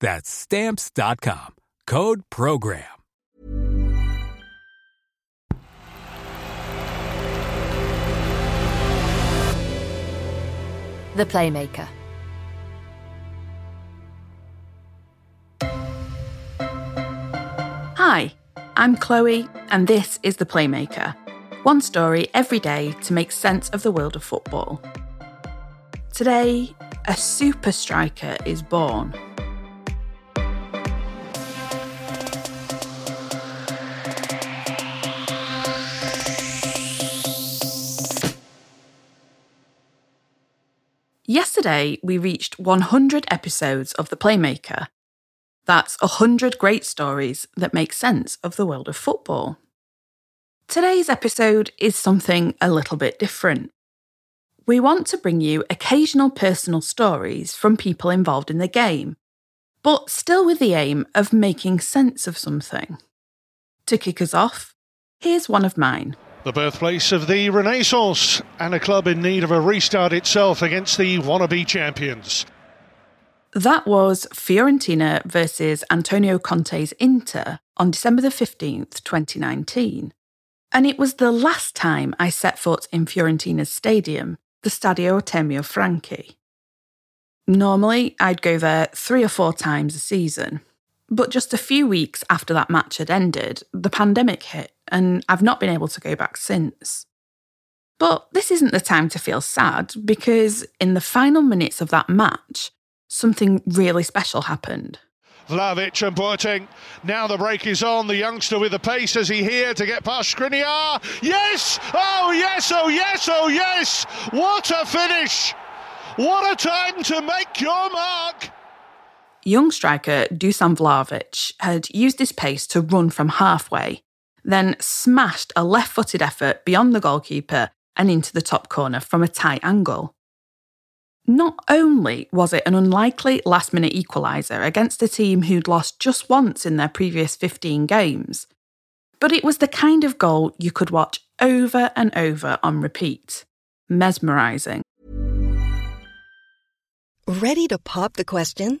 That's stamps.com. Code program. The Playmaker. Hi, I'm Chloe, and this is The Playmaker. One story every day to make sense of the world of football. Today, a super striker is born. Yesterday, we reached 100 episodes of The Playmaker. That's 100 great stories that make sense of the world of football. Today's episode is something a little bit different. We want to bring you occasional personal stories from people involved in the game, but still with the aim of making sense of something. To kick us off, here's one of mine. The birthplace of the Renaissance and a club in need of a restart itself against the wannabe champions. That was Fiorentina versus Antonio Conte's Inter on December the 15th, 2019. And it was the last time I set foot in Fiorentina's stadium, the Stadio Artemio Franchi. Normally, I'd go there three or four times a season. But just a few weeks after that match had ended, the pandemic hit and I've not been able to go back since. But this isn't the time to feel sad because in the final minutes of that match, something really special happened. Vlahovic and Boateng. Now the break is on. The youngster with the pace. Is he here to get past Skriniar? Yes! Oh, yes! Oh, yes! Oh, yes! What a finish! What a time to make your mark! Young striker Dusan Vlahovic had used his pace to run from halfway then smashed a left footed effort beyond the goalkeeper and into the top corner from a tight angle. Not only was it an unlikely last minute equaliser against a team who'd lost just once in their previous 15 games, but it was the kind of goal you could watch over and over on repeat. Mesmerising. Ready to pop the question?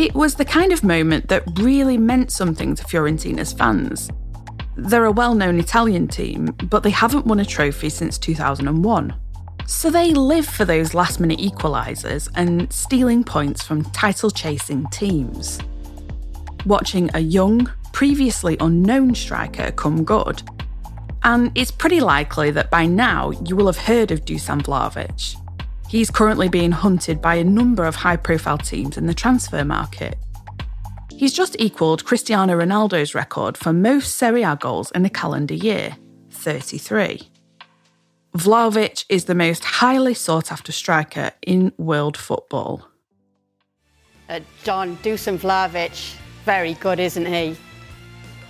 It was the kind of moment that really meant something to Fiorentina's fans. They're a well known Italian team, but they haven't won a trophy since 2001. So they live for those last minute equalisers and stealing points from title chasing teams. Watching a young, previously unknown striker come good. And it's pretty likely that by now you will have heard of Dusan Vlahovic. He's currently being hunted by a number of high profile teams in the transfer market. He's just equalled Cristiano Ronaldo's record for most Serie A goals in a calendar year 33. Vlahovic is the most highly sought after striker in world football. Uh, John Dusan Vlahovic, very good, isn't he?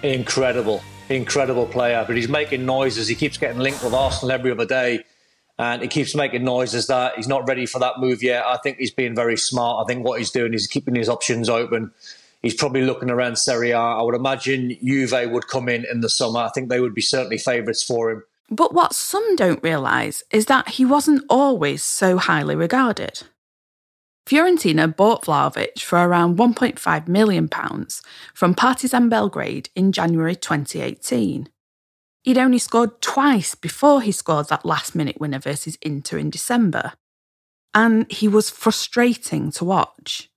Incredible, incredible player. But he's making noises. He keeps getting linked with Arsenal every other day and he keeps making noises that he's not ready for that move yet. I think he's being very smart. I think what he's doing is keeping his options open. He's probably looking around Serie A. I would imagine Juve would come in in the summer. I think they would be certainly favourites for him. But what some don't realise is that he wasn't always so highly regarded. Fiorentina bought Vlahovic for around £1.5 million from Partizan Belgrade in January 2018. He'd only scored twice before he scored that last minute winner versus Inter in December. And he was frustrating to watch.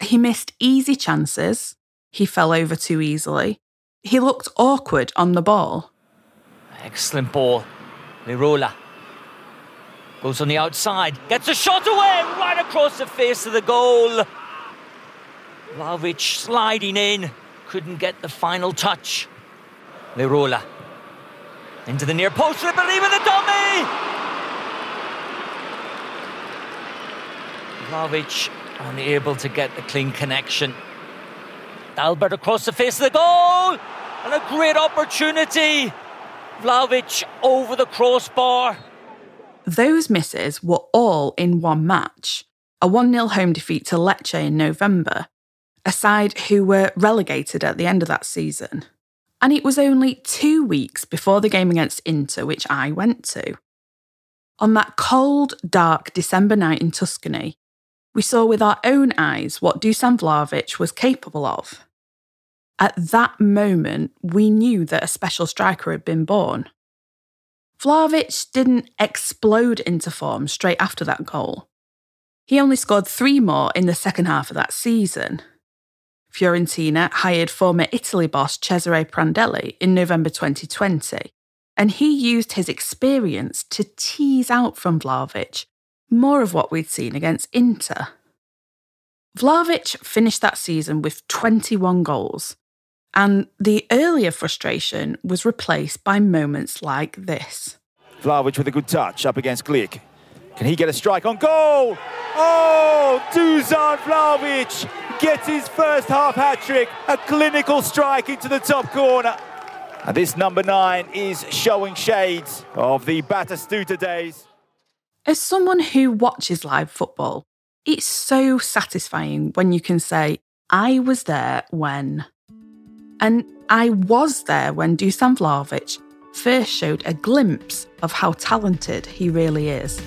He missed easy chances, he fell over too easily, he looked awkward on the ball. Excellent ball. Lirola goes on the outside, gets a shot away right across the face of the goal. Vlahovic sliding in, couldn't get the final touch. Lirola into the near post, believe in the dummy! Vlahovic unable to get the clean connection. Albert across the face of the goal! And a great opportunity! Vlahovic over the crossbar. Those misses were all in one match a 1 0 home defeat to Lecce in November, a side who were relegated at the end of that season. And it was only two weeks before the game against Inter, which I went to. On that cold, dark December night in Tuscany, we saw with our own eyes what Dusan Vlahovic was capable of. At that moment, we knew that a special striker had been born. Vlahovic didn't explode into form straight after that goal. He only scored three more in the second half of that season, Fiorentina hired former Italy boss Cesare Prandelli in November 2020, and he used his experience to tease out from Vlahovic more of what we'd seen against Inter. Vlahovic finished that season with 21 goals, and the earlier frustration was replaced by moments like this. Vlahovic with a good touch up against Glik. Can he get a strike on goal? Oh, Dusan Vlahovic gets his first half hat trick, a clinical strike into the top corner. And this number nine is showing shades of the Batistuta days. As someone who watches live football, it's so satisfying when you can say, I was there when. And I was there when Dusan Vlahovic first showed a glimpse of how talented he really is.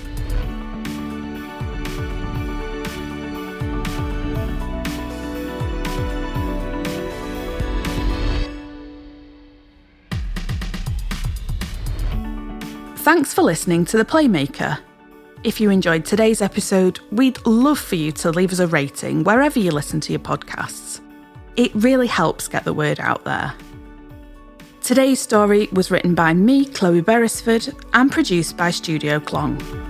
Thanks for listening to The Playmaker. If you enjoyed today's episode, we'd love for you to leave us a rating wherever you listen to your podcasts. It really helps get the word out there. Today's story was written by me, Chloe Beresford, and produced by Studio Clong.